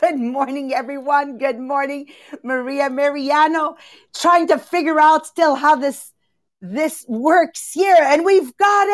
Good morning, everyone. Good morning, Maria Meriano. Trying to figure out still how this this works here, and we've got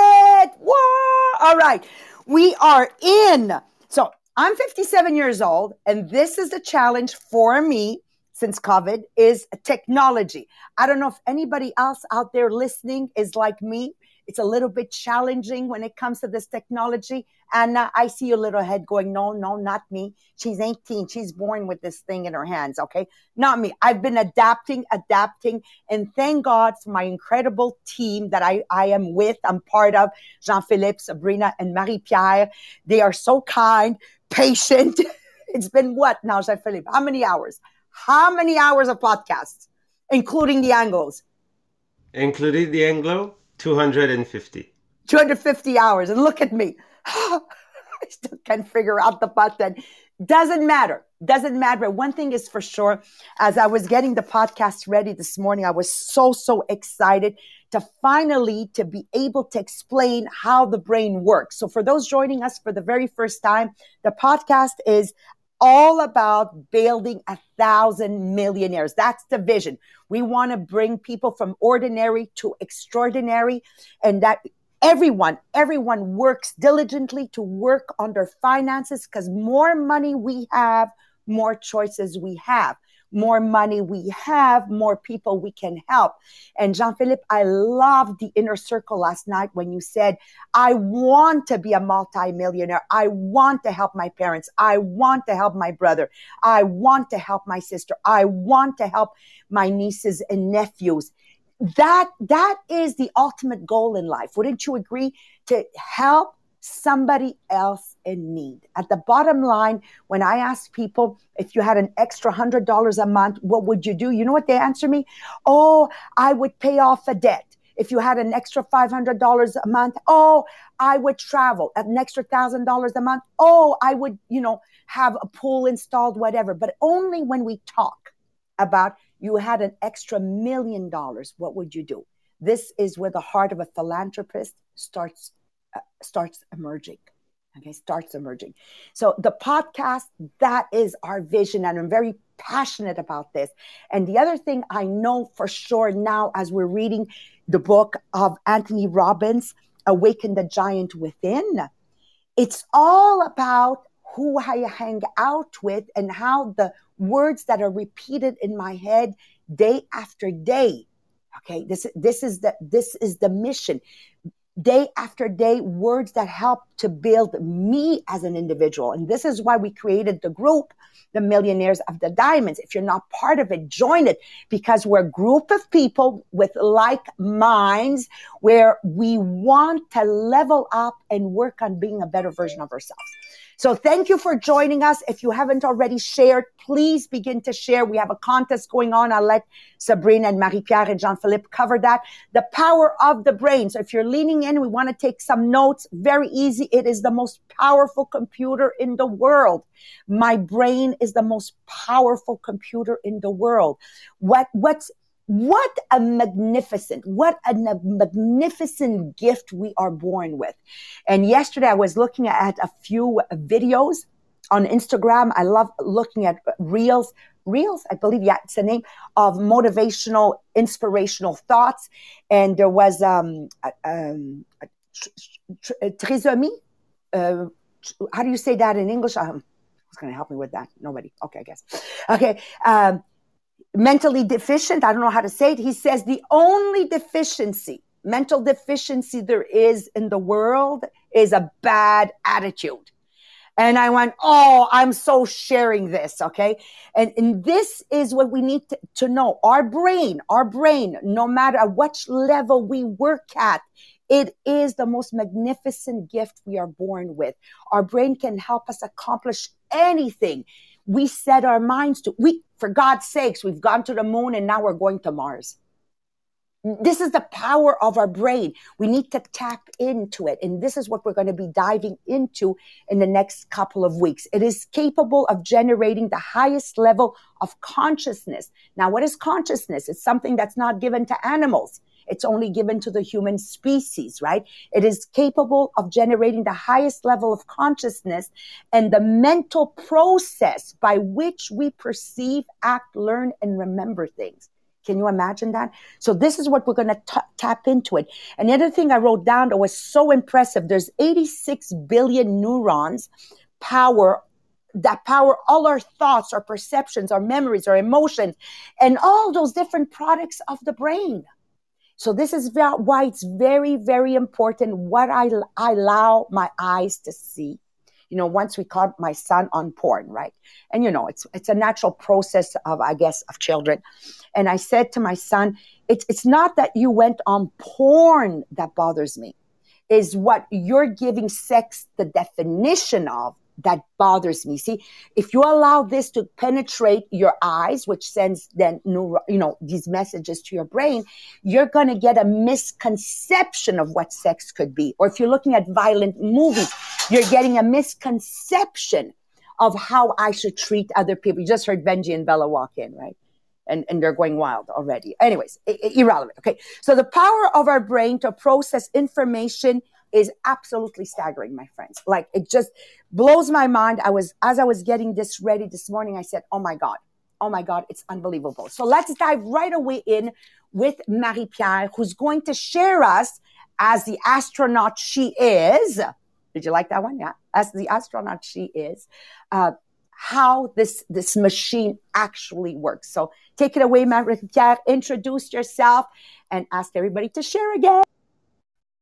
it. Whoa! All right, we are in. So I'm 57 years old, and this is the challenge for me since COVID is technology. I don't know if anybody else out there listening is like me. It's a little bit challenging when it comes to this technology. And uh, I see your little head going, no, no, not me. She's 18. She's born with this thing in her hands. Okay. Not me. I've been adapting, adapting. And thank God for my incredible team that I, I am with. I'm part of Jean-Philippe, Sabrina, and Marie-Pier. They are so kind, patient. it's been what now, Jean-Philippe? How many hours? How many hours of podcasts, including the angles? Including the Anglo? 250. 250 hours. And look at me. I still can't figure out the button. Doesn't matter. Doesn't matter. One thing is for sure, as I was getting the podcast ready this morning, I was so, so excited to finally to be able to explain how the brain works. So for those joining us for the very first time, the podcast is all about building a thousand millionaires. That's the vision. We want to bring people from ordinary to extraordinary and that everyone, everyone works diligently to work on their finances because more money we have, more choices we have more money we have, more people we can help. And Jean Philippe, I loved the inner circle last night when you said, I want to be a multimillionaire. I want to help my parents. I want to help my brother. I want to help my sister. I want to help my nieces and nephews. That, that is the ultimate goal in life. Wouldn't you agree? To help somebody else in need. At the bottom line, when I ask people if you had an extra hundred dollars a month, what would you do? You know what they answer me? Oh, I would pay off a debt. If you had an extra $500 a month, oh, I would travel an extra thousand dollars a month. Oh, I would, you know, have a pool installed, whatever. But only when we talk about you had an extra million dollars, what would you do? This is where the heart of a philanthropist starts starts emerging okay? Starts emerging. So the podcast that is our vision and i'm very passionate about this. And the other thing i know for sure now as we're reading the book of anthony robbins awaken the giant within it's all about who i hang out with and how the words that are repeated in my head day after day okay? This this is the this is the mission day after day words that help to build me as an individual. And this is why we created the group, the Millionaires of the Diamonds. If you're not part of it, join it because we're a group of people with like minds where we want to level up and work on being a better version of ourselves. So thank you for joining us. If you haven't already shared, please begin to share. We have a contest going on. I'll let Sabrina and Marie-Pier and Jean-Philippe cover that. The power of the brain. So if you're leaning in, we want to take some notes. Very easy. It is the most powerful computer in the world. My brain is the most powerful computer in the world. What, what's what a magnificent, what a magnificent gift we are born with. And yesterday I was looking at a few videos on Instagram. I love looking at reels. Reels, I believe, yeah, it's the name of motivational, inspirational thoughts. And there was um, um, trisomy. Uh, how do you say that in English? Um, who's going to help me with that? Nobody. Okay, I guess. Okay. Um, mentally deficient. I don't know how to say it. He says the only deficiency, mental deficiency there is in the world is a bad attitude. And I went, Oh, I'm so sharing this. Okay. And, and this is what we need to, to know. Our brain, our brain, no matter at what level we work at, it is the most magnificent gift we are born with. Our brain can help us accomplish anything we set our minds to. We, for God's sakes, we've gone to the moon and now we're going to Mars. This is the power of our brain. We need to tap into it. And this is what we're going to be diving into in the next couple of weeks. It is capable of generating the highest level of consciousness. Now, what is consciousness? It's something that's not given to animals. It's only given to the human species, right? It is capable of generating the highest level of consciousness and the mental process by which we perceive, act, learn, and remember things. Can you imagine that? So this is what we're going to tap into it. And the other thing I wrote down that was so impressive, there's 86 billion neurons power that power all our thoughts, our perceptions, our memories, our emotions, and all those different products of the brain. So this is why it's very, very important what I, I allow my eyes to see. You know, once we caught my son on porn, right? And you know, it's it's a natural process of, I guess, of children. And I said to my son, it's it's not that you went on porn that bothers me, is what you're giving sex the definition of that bothers me. See, if you allow this to penetrate your eyes, which sends then neuro, you know these messages to your brain, you're going to get a misconception of what sex could be. Or if you're looking at violent movies, you're getting a misconception of how I should treat other people. You just heard Benji and Bella walk in, right? And, and they're going wild already. Anyways, irrelevant. Okay. So the power of our brain to process information is absolutely staggering, my friends. Like it just blows my mind. I was, as I was getting this ready this morning, I said, Oh my God. Oh my God. It's unbelievable. So let's dive right away in with Marie Pier, who's going to share us as the astronaut she is. Did you like that one? Yeah. As the astronaut she is, uh, how this, this machine actually works. So take it away, Marie Pier. Introduce yourself and ask everybody to share again.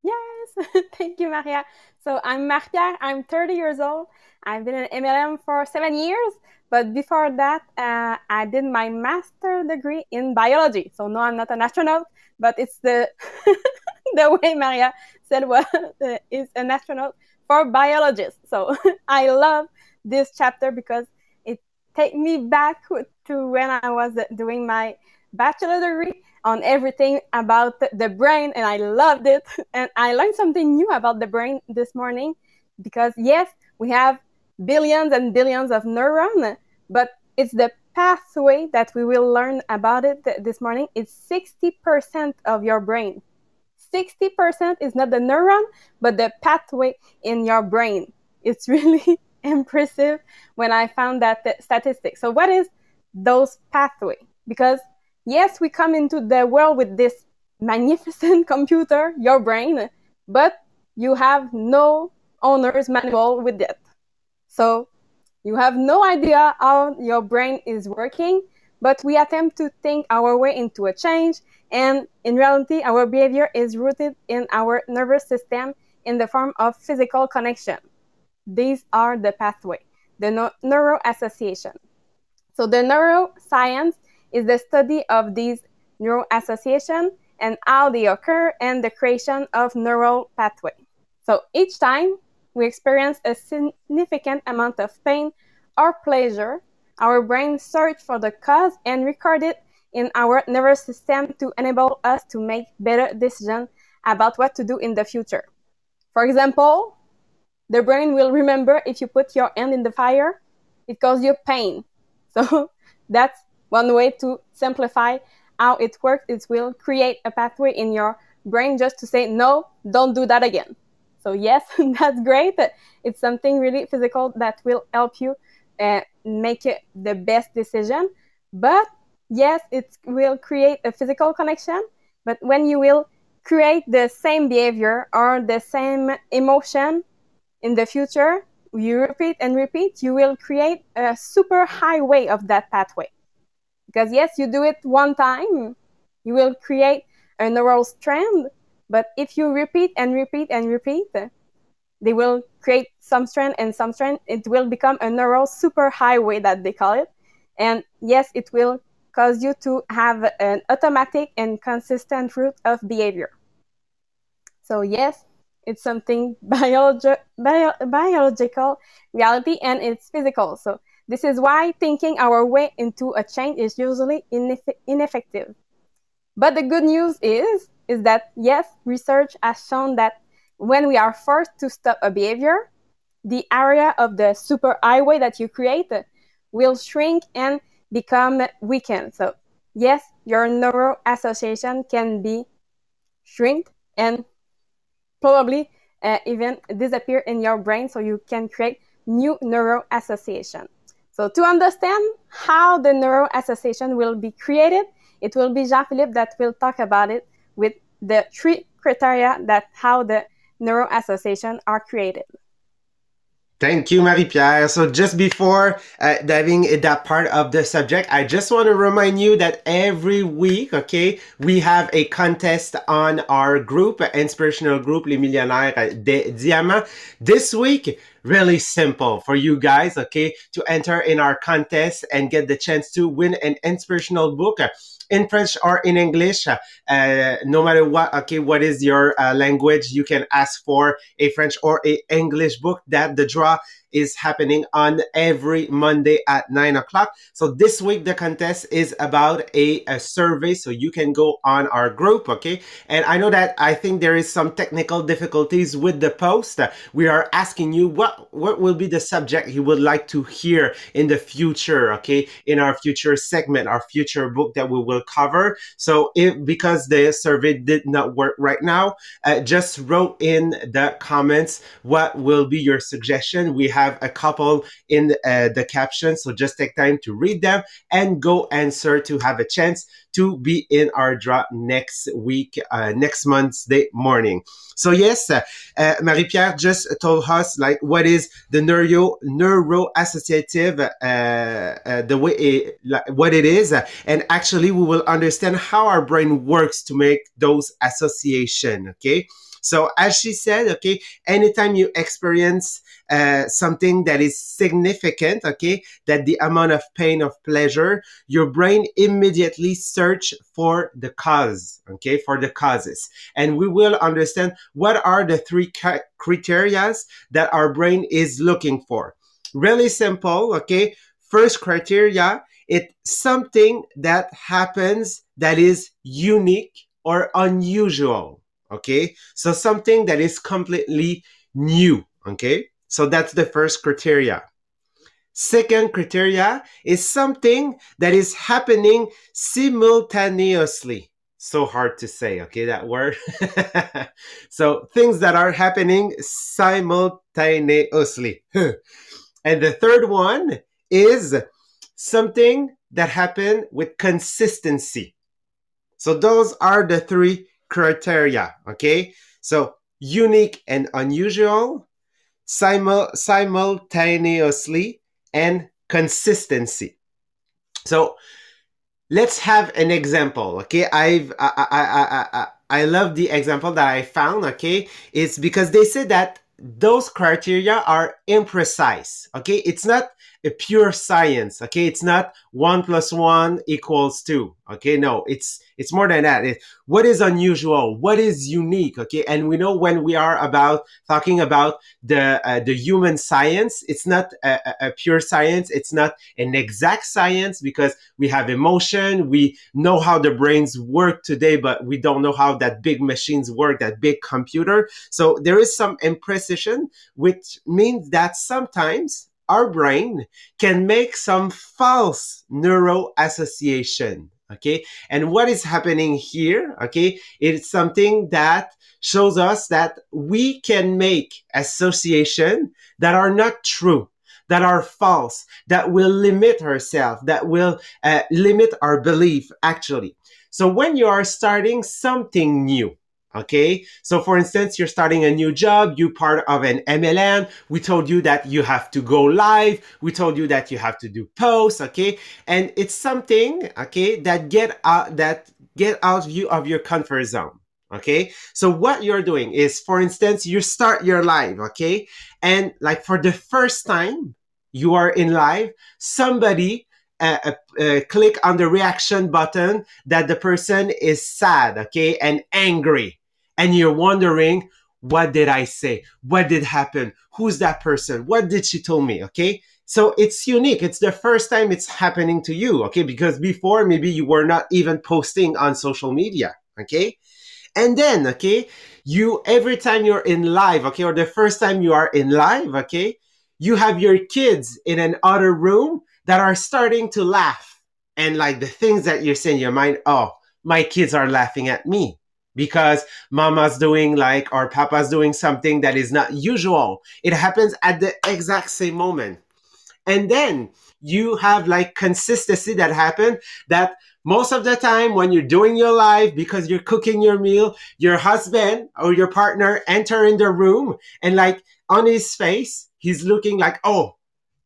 Yes, thank you, Maria. So I'm Maria. I'm 30 years old. I've been in MLM for seven years, but before that, uh, I did my master degree in biology. So no, I'm not an astronaut, but it's the the way Maria said was uh, is an astronaut for biologists. So I love this chapter because it takes me back to when I was doing my bachelor degree on everything about the brain and I loved it. And I learned something new about the brain this morning because yes, we have billions and billions of neurons, but it's the pathway that we will learn about it this morning. It's 60% of your brain. 60% is not the neuron, but the pathway in your brain. It's really impressive when I found that statistic. So what is those pathway? Because yes, we come into the world with this magnificent computer, your brain, but you have no owner's manual with it. So you have no idea how your brain is working, but we attempt to think our way into a change. And in reality, our behavior is rooted in our nervous system in the form of physical connection. These are the pathway, the no- neuro association. So the neuroscience is the study of these neural associations and how they occur and the creation of neural pathway. So each time we experience a significant amount of pain or pleasure, our brain search for the cause and record it in our nervous system to enable us to make better decisions about what to do in the future. For example, the brain will remember if you put your hand in the fire, it causes you pain. So that's one way to simplify how it works is will create a pathway in your brain just to say, no, don't do that again. So yes, that's great. It's something really physical that will help you uh, make it the best decision. But yes, it will create a physical connection. But when you will create the same behavior or the same emotion in the future, you repeat and repeat, you will create a super highway of that pathway. Because yes, you do it one time, you will create a neural strand. But if you repeat and repeat and repeat, they will create some strand and some strand. It will become a neural superhighway that they call it. And yes, it will cause you to have an automatic and consistent route of behavior. So yes, it's something bio- biological reality and it's physical. So this is why thinking our way into a change is usually ineff- ineffective. But the good news is, is that yes, research has shown that when we are forced to stop a behavior, the area of the super highway that you create will shrink and become weakened. So yes, your neural association can be shrink and probably uh, even disappear in your brain so you can create new neural association. So to understand how the neural association will be created, it will be Jean-Philippe that will talk about it with the three criteria that how the neural association are created. Thank you, Marie-Pier. So just before uh, diving in that part of the subject, I just want to remind you that every week, okay, we have a contest on our group, inspirational group, Les Millionnaires des Diamants. This week, really simple for you guys, okay, to enter in our contest and get the chance to win an inspirational book in French or in English, uh, no matter what, okay, what is your uh, language, you can ask for a French or a English book that the draw is happening on every Monday at nine o'clock. So this week, the contest is about a, a survey. So you can go on our group. Okay. And I know that I think there is some technical difficulties with the post. We are asking you what, what will be the subject you would like to hear in the future. Okay. In our future segment, our future book that we will cover. So if, because the survey did not work right now, uh, just wrote in the comments what will be your suggestion. We have have a couple in uh, the caption. So just take time to read them and go answer to have a chance to be in our draw next week, uh, next month's day morning. So yes, uh, uh, Marie-Pier just told us like what is the neuro neuroassociative, uh, uh, the way it, like, what it is, and actually we will understand how our brain works to make those association. Okay. So as she said, okay, anytime you experience uh, something that is significant, okay, that the amount of pain of pleasure, your brain immediately search for the cause, okay, for the causes. And we will understand what are the three ca- criteria that our brain is looking for. Really simple, okay. First criteria, it's something that happens that is unique or unusual Okay. So something that is completely new. Okay. So that's the first criteria. Second criteria is something that is happening simultaneously. So hard to say, okay, that word. so things that are happening simultaneously. and the third one is something that happened with consistency. So those are the three criteria. Okay. So unique and unusual, simul- simultaneously, and consistency. So let's have an example. Okay. I've, I, I, I, I, I love the example that I found. Okay. It's because they said that those criteria are imprecise. Okay. It's not a pure science. Okay. It's not one plus one equals two. Okay. No, it's, it's more than that. It, what is unusual? What is unique? Okay. And we know when we are about talking about the, uh, the human science, it's not a, a pure science. It's not an exact science because we have emotion. We know how the brains work today, but we don't know how that big machines work, that big computer. So there is some imprecision, which means that sometimes our brain can make some false neural association. Okay. And what is happening here? Okay. It's something that shows us that we can make association that are not true that are false, that will limit ourselves, that will uh, limit our belief actually. So when you are starting something new, Okay. So for instance, you're starting a new job. You part of an MLM. We told you that you have to go live. We told you that you have to do posts. Okay. And it's something, okay, that get out, that get out of you of your comfort zone. Okay. So what you're doing is, for instance, you start your live. Okay. And like for the first time you are in live, somebody uh, uh, uh, click on the reaction button that the person is sad, okay, and angry and you're wondering, what did I say? What did happen? Who's that person? What did she tell me? Okay. So it's unique. It's the first time it's happening to you. Okay. Because before maybe you were not even posting on social media. Okay. And then, okay, you, every time you're in live, okay, or the first time you are in live, okay, you have your kids in an other room that are starting to laugh. And like the things that you're saying in your mind, oh, my kids are laughing at me because mama's doing like or papa's doing something that is not usual. It happens at the exact same moment. And then you have like consistency that happen that most of the time when you're doing your life because you're cooking your meal, your husband or your partner enter in the room and like on his face, he's looking like, oh,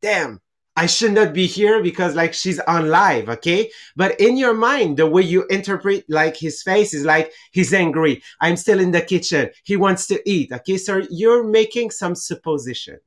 damn, I should not be here because like she's on live, okay? But in your mind, the way you interpret like his face is like he's angry. I'm still in the kitchen. He wants to eat, okay? So you're making some supposition.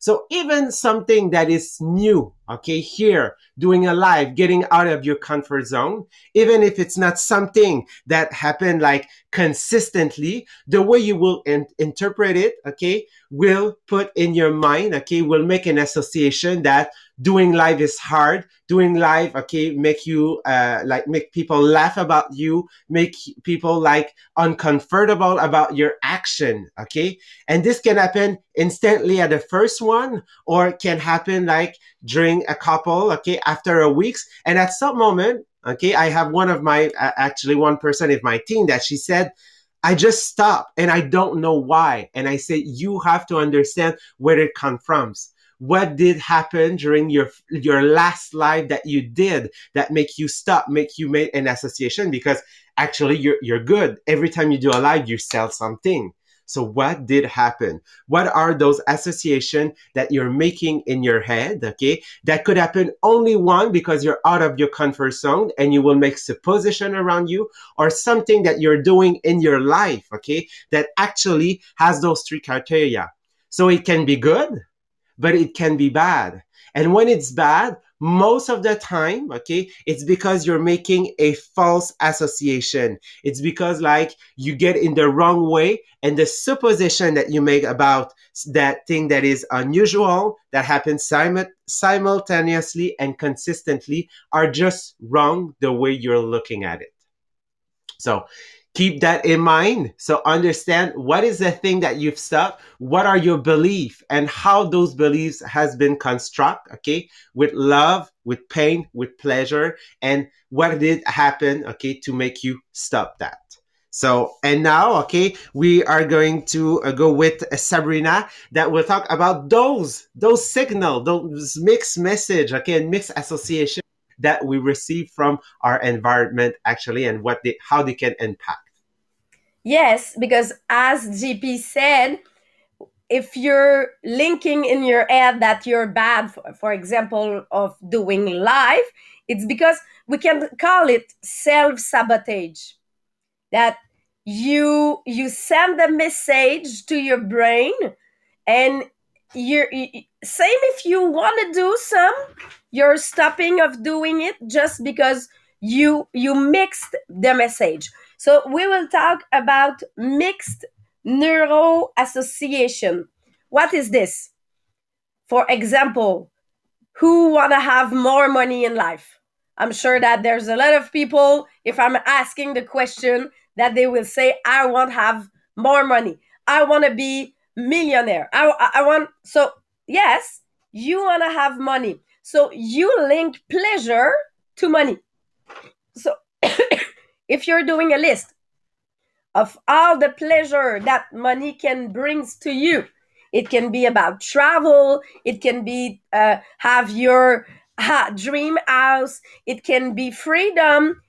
So even something that is new, okay, here, doing a live, getting out of your comfort zone, even if it's not something that happened like consistently, the way you will in- interpret it, okay, will put in your mind, okay, will make an association that doing live is hard. Doing live okay make you uh, like make people laugh about you make people like uncomfortable about your action okay? And this can happen instantly at the first one or can happen like during a couple okay after a weeks. And at some moment okay i have one of my uh, actually one person in my team that she said I just stop and I don't know why. And I say, you have to understand where it comes from what did happen during your your last live that you did that make you stop make you make an association? Because actually you're you're good. Every time you do a live you sell something. So what did happen? What are those association that you're making in your head okay that could happen only one because you're out of your comfort zone and you will make supposition around you or something that you're doing in your life okay that actually has those three criteria? So it can be good but it can be bad. And when it's bad, most of the time, okay, it's because you're making a false association. It's because like you get in the wrong way and the supposition that you make about that thing that is unusual, that happens sim- simultaneously and consistently are just wrong the way you're looking at it. So keep that in mind. So understand what is the thing that you've stuck, what are your beliefs, and how those beliefs has been construct, okay, with love, with pain, with pleasure, and what did happen, okay, to make you stop that. So, and now, okay, we are going to uh, go with uh, Sabrina that will talk about those, those signal, those mixed message, okay, and mixed association that we receive from our environment actually and what they, how they can impact. Yes, because as GP said, if you're linking in your head that you're bad, for, for example, of doing live, it's because we can call it self sabotage. That you you send a message to your brain, and you're you, same if you want to do some, you're stopping of doing it just because you you mixed the message so we will talk about mixed neuro association. What is this? For example, who want to have more money in life? I'm sure that there's a lot of people, if I'm asking the question, that they will say, I want to have more money. I want to be millionaire. I, I want, so yes, you want to have money. So you link pleasure to money. So if you're doing a list of all the pleasure that money can brings to you it can be about travel it can be uh, have your ha, dream house it can be freedom.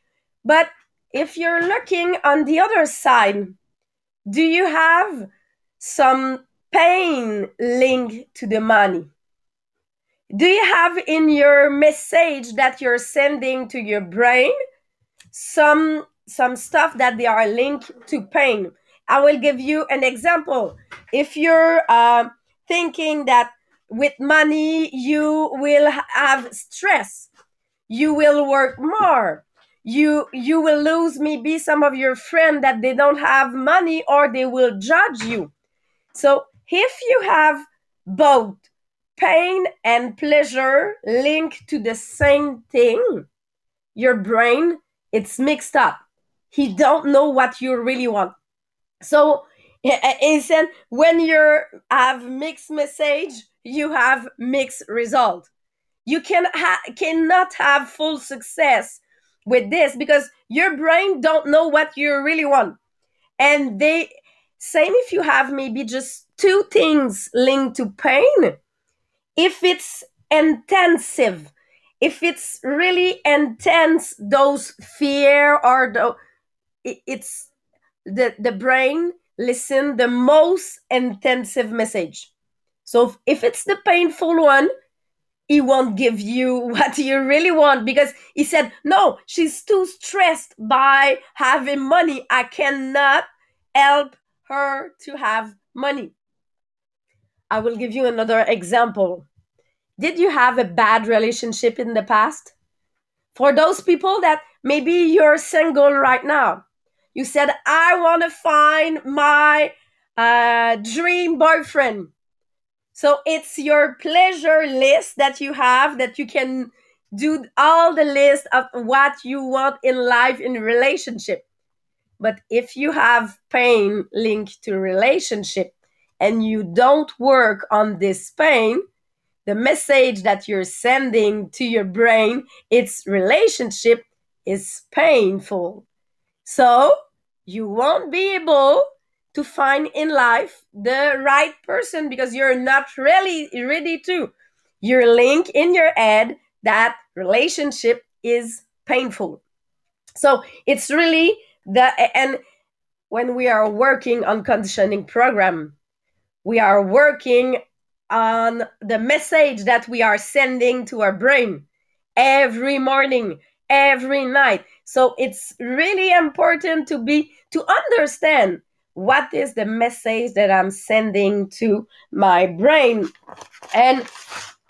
But if you're looking on the other side do you have some pain linked to the money? Do you have in your message that you're sending to your brain some some stuff that they are linked to pain. I will give you an example. If you're uh, thinking that with money you will have stress, you will work more, you you will lose maybe some of your friends that they don't have money or they will judge you. So if you have both pain and pleasure linked to the same thing, your brain it's mixed up. He don't know what you really want. So said when you have mixed message you have mixed result. You can ha- cannot have full success with this because your brain don't know what you really want. And they same if you have maybe just two things linked to pain if it's intensive if it's really intense those fear or the it's the the brain listen the most intensive message. So if it's the painful one he won't give you what you really want because he said no she's too stressed by having money. I cannot help her to have money. I will give you another example did you have a bad relationship in the past? For those people that maybe you're single right now, you said, I want to find my uh, dream boyfriend. So it's your pleasure list that you have that you can do all the list of what you want in life in relationship. But if you have pain linked to relationship and you don't work on this pain, the message that you're sending to your brain, its relationship is painful. So you won't be able to find in life the right person because you're not really ready to. Your link in your head that relationship is painful. So it's really the and when we are working on conditioning program, we are working on the message that we are sending to our brain every morning, every night. So it's really important to be to understand what is the message that I'm sending to my brain. And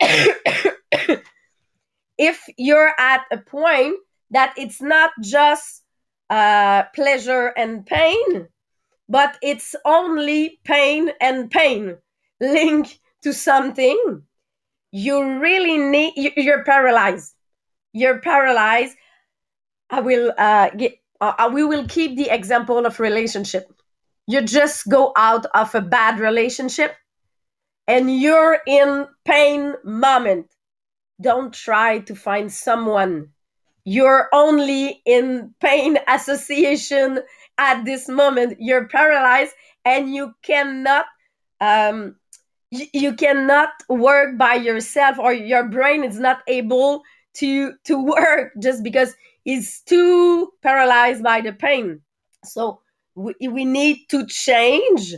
if you're at a point that it's not just uh, pleasure and pain, but it's only pain and pain linked to something, you really need, you're paralyzed. You're paralyzed. I will, uh, get, uh, uh, we will keep the example of relationship. You just go out of a bad relationship and you're in pain moment. Don't try to find someone. You're only in pain association at this moment. You're paralyzed and you cannot um, you cannot work by yourself or your brain is not able to to work just because it's too paralyzed by the pain. So we, we need to change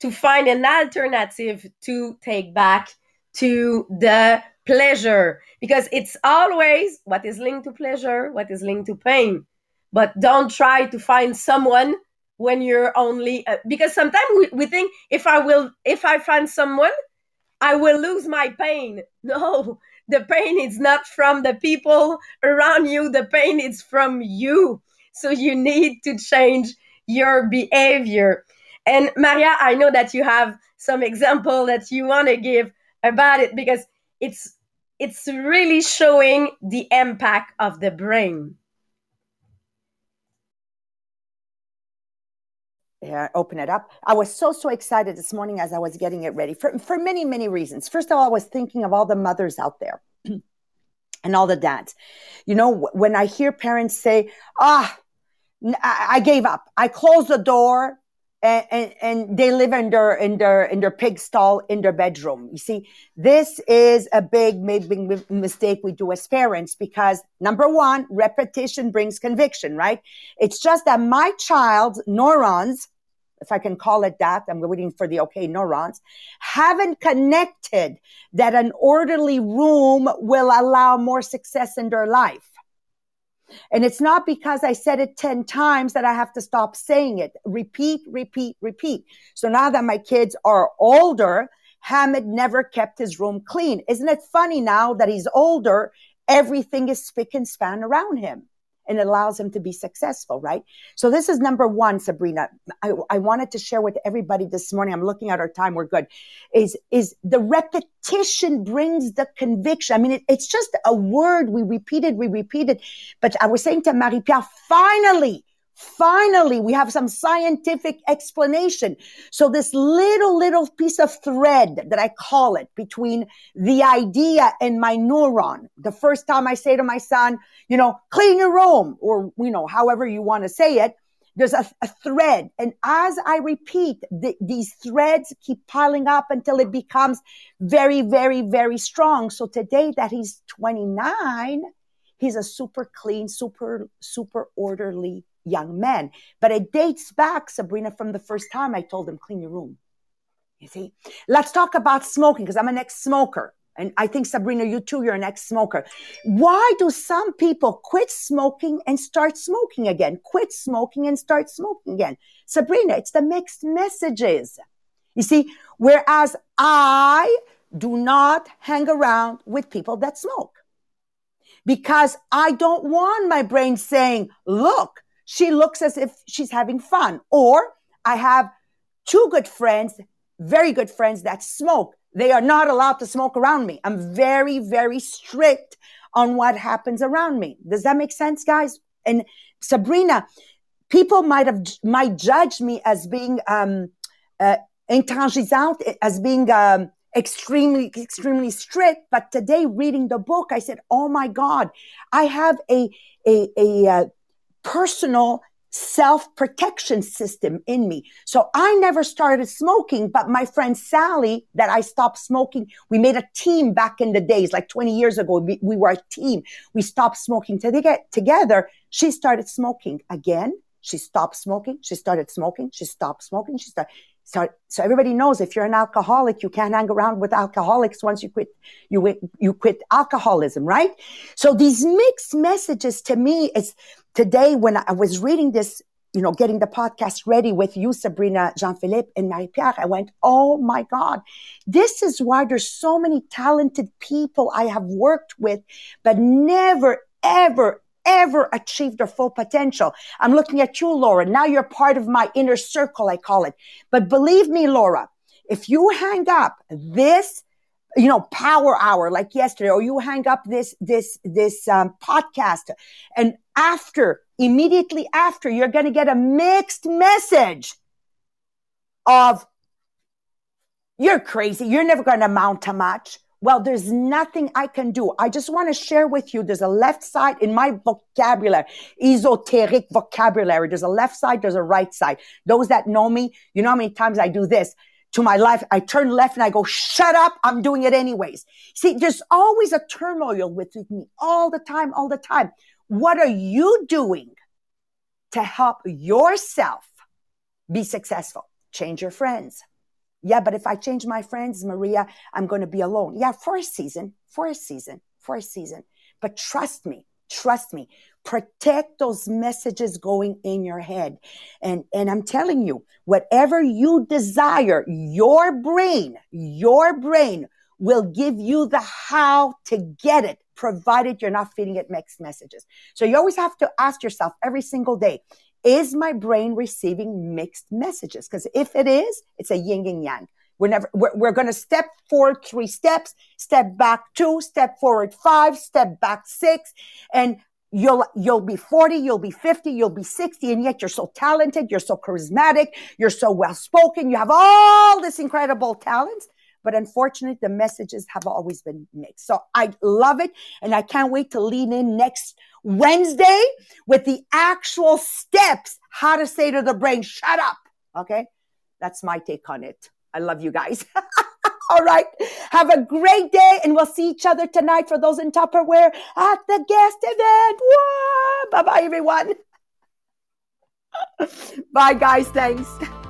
to find an alternative to take back to the pleasure because it's always what is linked to pleasure what is linked to pain. But don't try to find someone when you're only uh, because sometimes we, we think if i will if i find someone i will lose my pain. No the pain is not from the people around you. The pain is from you. So you need to change your behavior. And maria i know that you have some example that you want to give about it because it's it's really showing the impact of the brain yeah, open it up. I was so, so excited this morning as I was getting it ready for, for many, many reasons. First of all, I was thinking of all the mothers out there and all the dads. You know, when I hear parents say, ah, I gave up, I closed the door and, and, and, they live in their in their in their pig stall in their bedroom. You see, this is a big, big mistake we do as parents because number one, repetition brings conviction, right? It's just that my child's neurons if I can call it that, I'm waiting for the okay neurons, haven't connected that an orderly room will allow more success in their life. And it's not because I said it 10 times that I have to stop saying it. Repeat, repeat, repeat. So now that my kids are older, Hamid never kept his room clean. Isn't it funny now that he's older? Everything is spick and span around him and it allows them to be successful, right? So this is number one, Sabrina. I, I, wanted to share with everybody this morning. I'm looking at our time. We're good. Is, is the repetition brings the conviction. I mean, it, it's just a word we repeated, we repeated. But I was saying to Marie-Pier, finally, Finally, we have some scientific explanation. So this little, little piece of thread that I call it between the idea and my neuron. The first time I say to my son, you know, clean your room or, you know, however you want to say it, there's a, a thread. And as I repeat, the, these threads keep piling up until it becomes very, very, very strong. So today that he's 29, he's a super clean, super, super orderly young men. But it dates back, Sabrina, from the first time I told him, clean your room. You see, let's talk about smoking because I'm an ex smoker. And I think Sabrina, you too, you're an ex-smoker. Why do some people quit smoking and start smoking again? Quit smoking and start smoking again. Sabrina, it's the mixed messages. You see, whereas I do not hang around with people that smoke because I don't want my brain saying, look, she looks as if she's having fun. Or I have two good friends, very good friends that smoke they are not allowed to smoke around me. I'm very, very strict on what happens around me. Does that make sense, guys? And Sabrina, people might have might judge me as being um, uh, as being um, extremely, extremely strict. But today, reading the book, I said, "Oh my God, I have a a, a uh, personal self protection system in me. So I never started smoking, but my friend Sally, that I stopped smoking, we made a team back in the days, like 20 years ago. We, we were a team. We stopped smoking to get together. She started smoking again. She stopped smoking. She started smoking. She stopped smoking. She started. So, so everybody knows if you're an alcoholic, you can't hang around with alcoholics once you quit, you, you quit alcoholism, right? So these mixed messages to me is today when I was reading this, you know, getting the podcast ready with you, Sabrina, Jean-Philippe, and Marie-Pier, I went, oh my God, this is why there's so many talented people I have worked with, but never, ever, ever achieved their full potential. I'm looking at you, Laura. Now you're part of my inner circle, I call it. But believe me, Laura, if you hang up this you know, power hour like yesterday, or you hang up this, this, this um, podcast and after, immediately after, you're going to get a mixed message of you're crazy. You're never going to amount to much. Well, there's nothing I can do. I just want to share with you. There's a left side in my vocabulary, esoteric vocabulary. There's a left side. There's a right side. Those that know me, you know how many times I do this to my life. I turn left and I go, shut up. I'm doing it anyways. See, there's always a turmoil with me all the time, all the time. What are you doing to help yourself be successful? Change your friends. Yeah, but if I change my friends, Maria, I'm going to be alone. Yeah, for a season, for a season, for a season. But trust me, trust me protect those messages going in your head and and i'm telling you whatever you desire your brain your brain will give you the how to get it provided you're not feeding it mixed messages so you always have to ask yourself every single day is my brain receiving mixed messages because if it is it's a yin and yang we're never we're, we're going to step forward three steps step back two step forward five step back six and You'll, you'll be 40, you'll be 50, you'll be 60, and yet you're so talented, you're so charismatic, you're so well spoken, you have all this incredible talents. But unfortunately, the messages have always been mixed. So I love it. And I can't wait to lean in next Wednesday with the actual steps how to say to the brain, shut up. Okay. That's my take on it. I love you guys. All right. Have a great day, and we'll see each other tonight for those in Tupperware at the guest event. Bye bye, everyone. bye, guys. Thanks.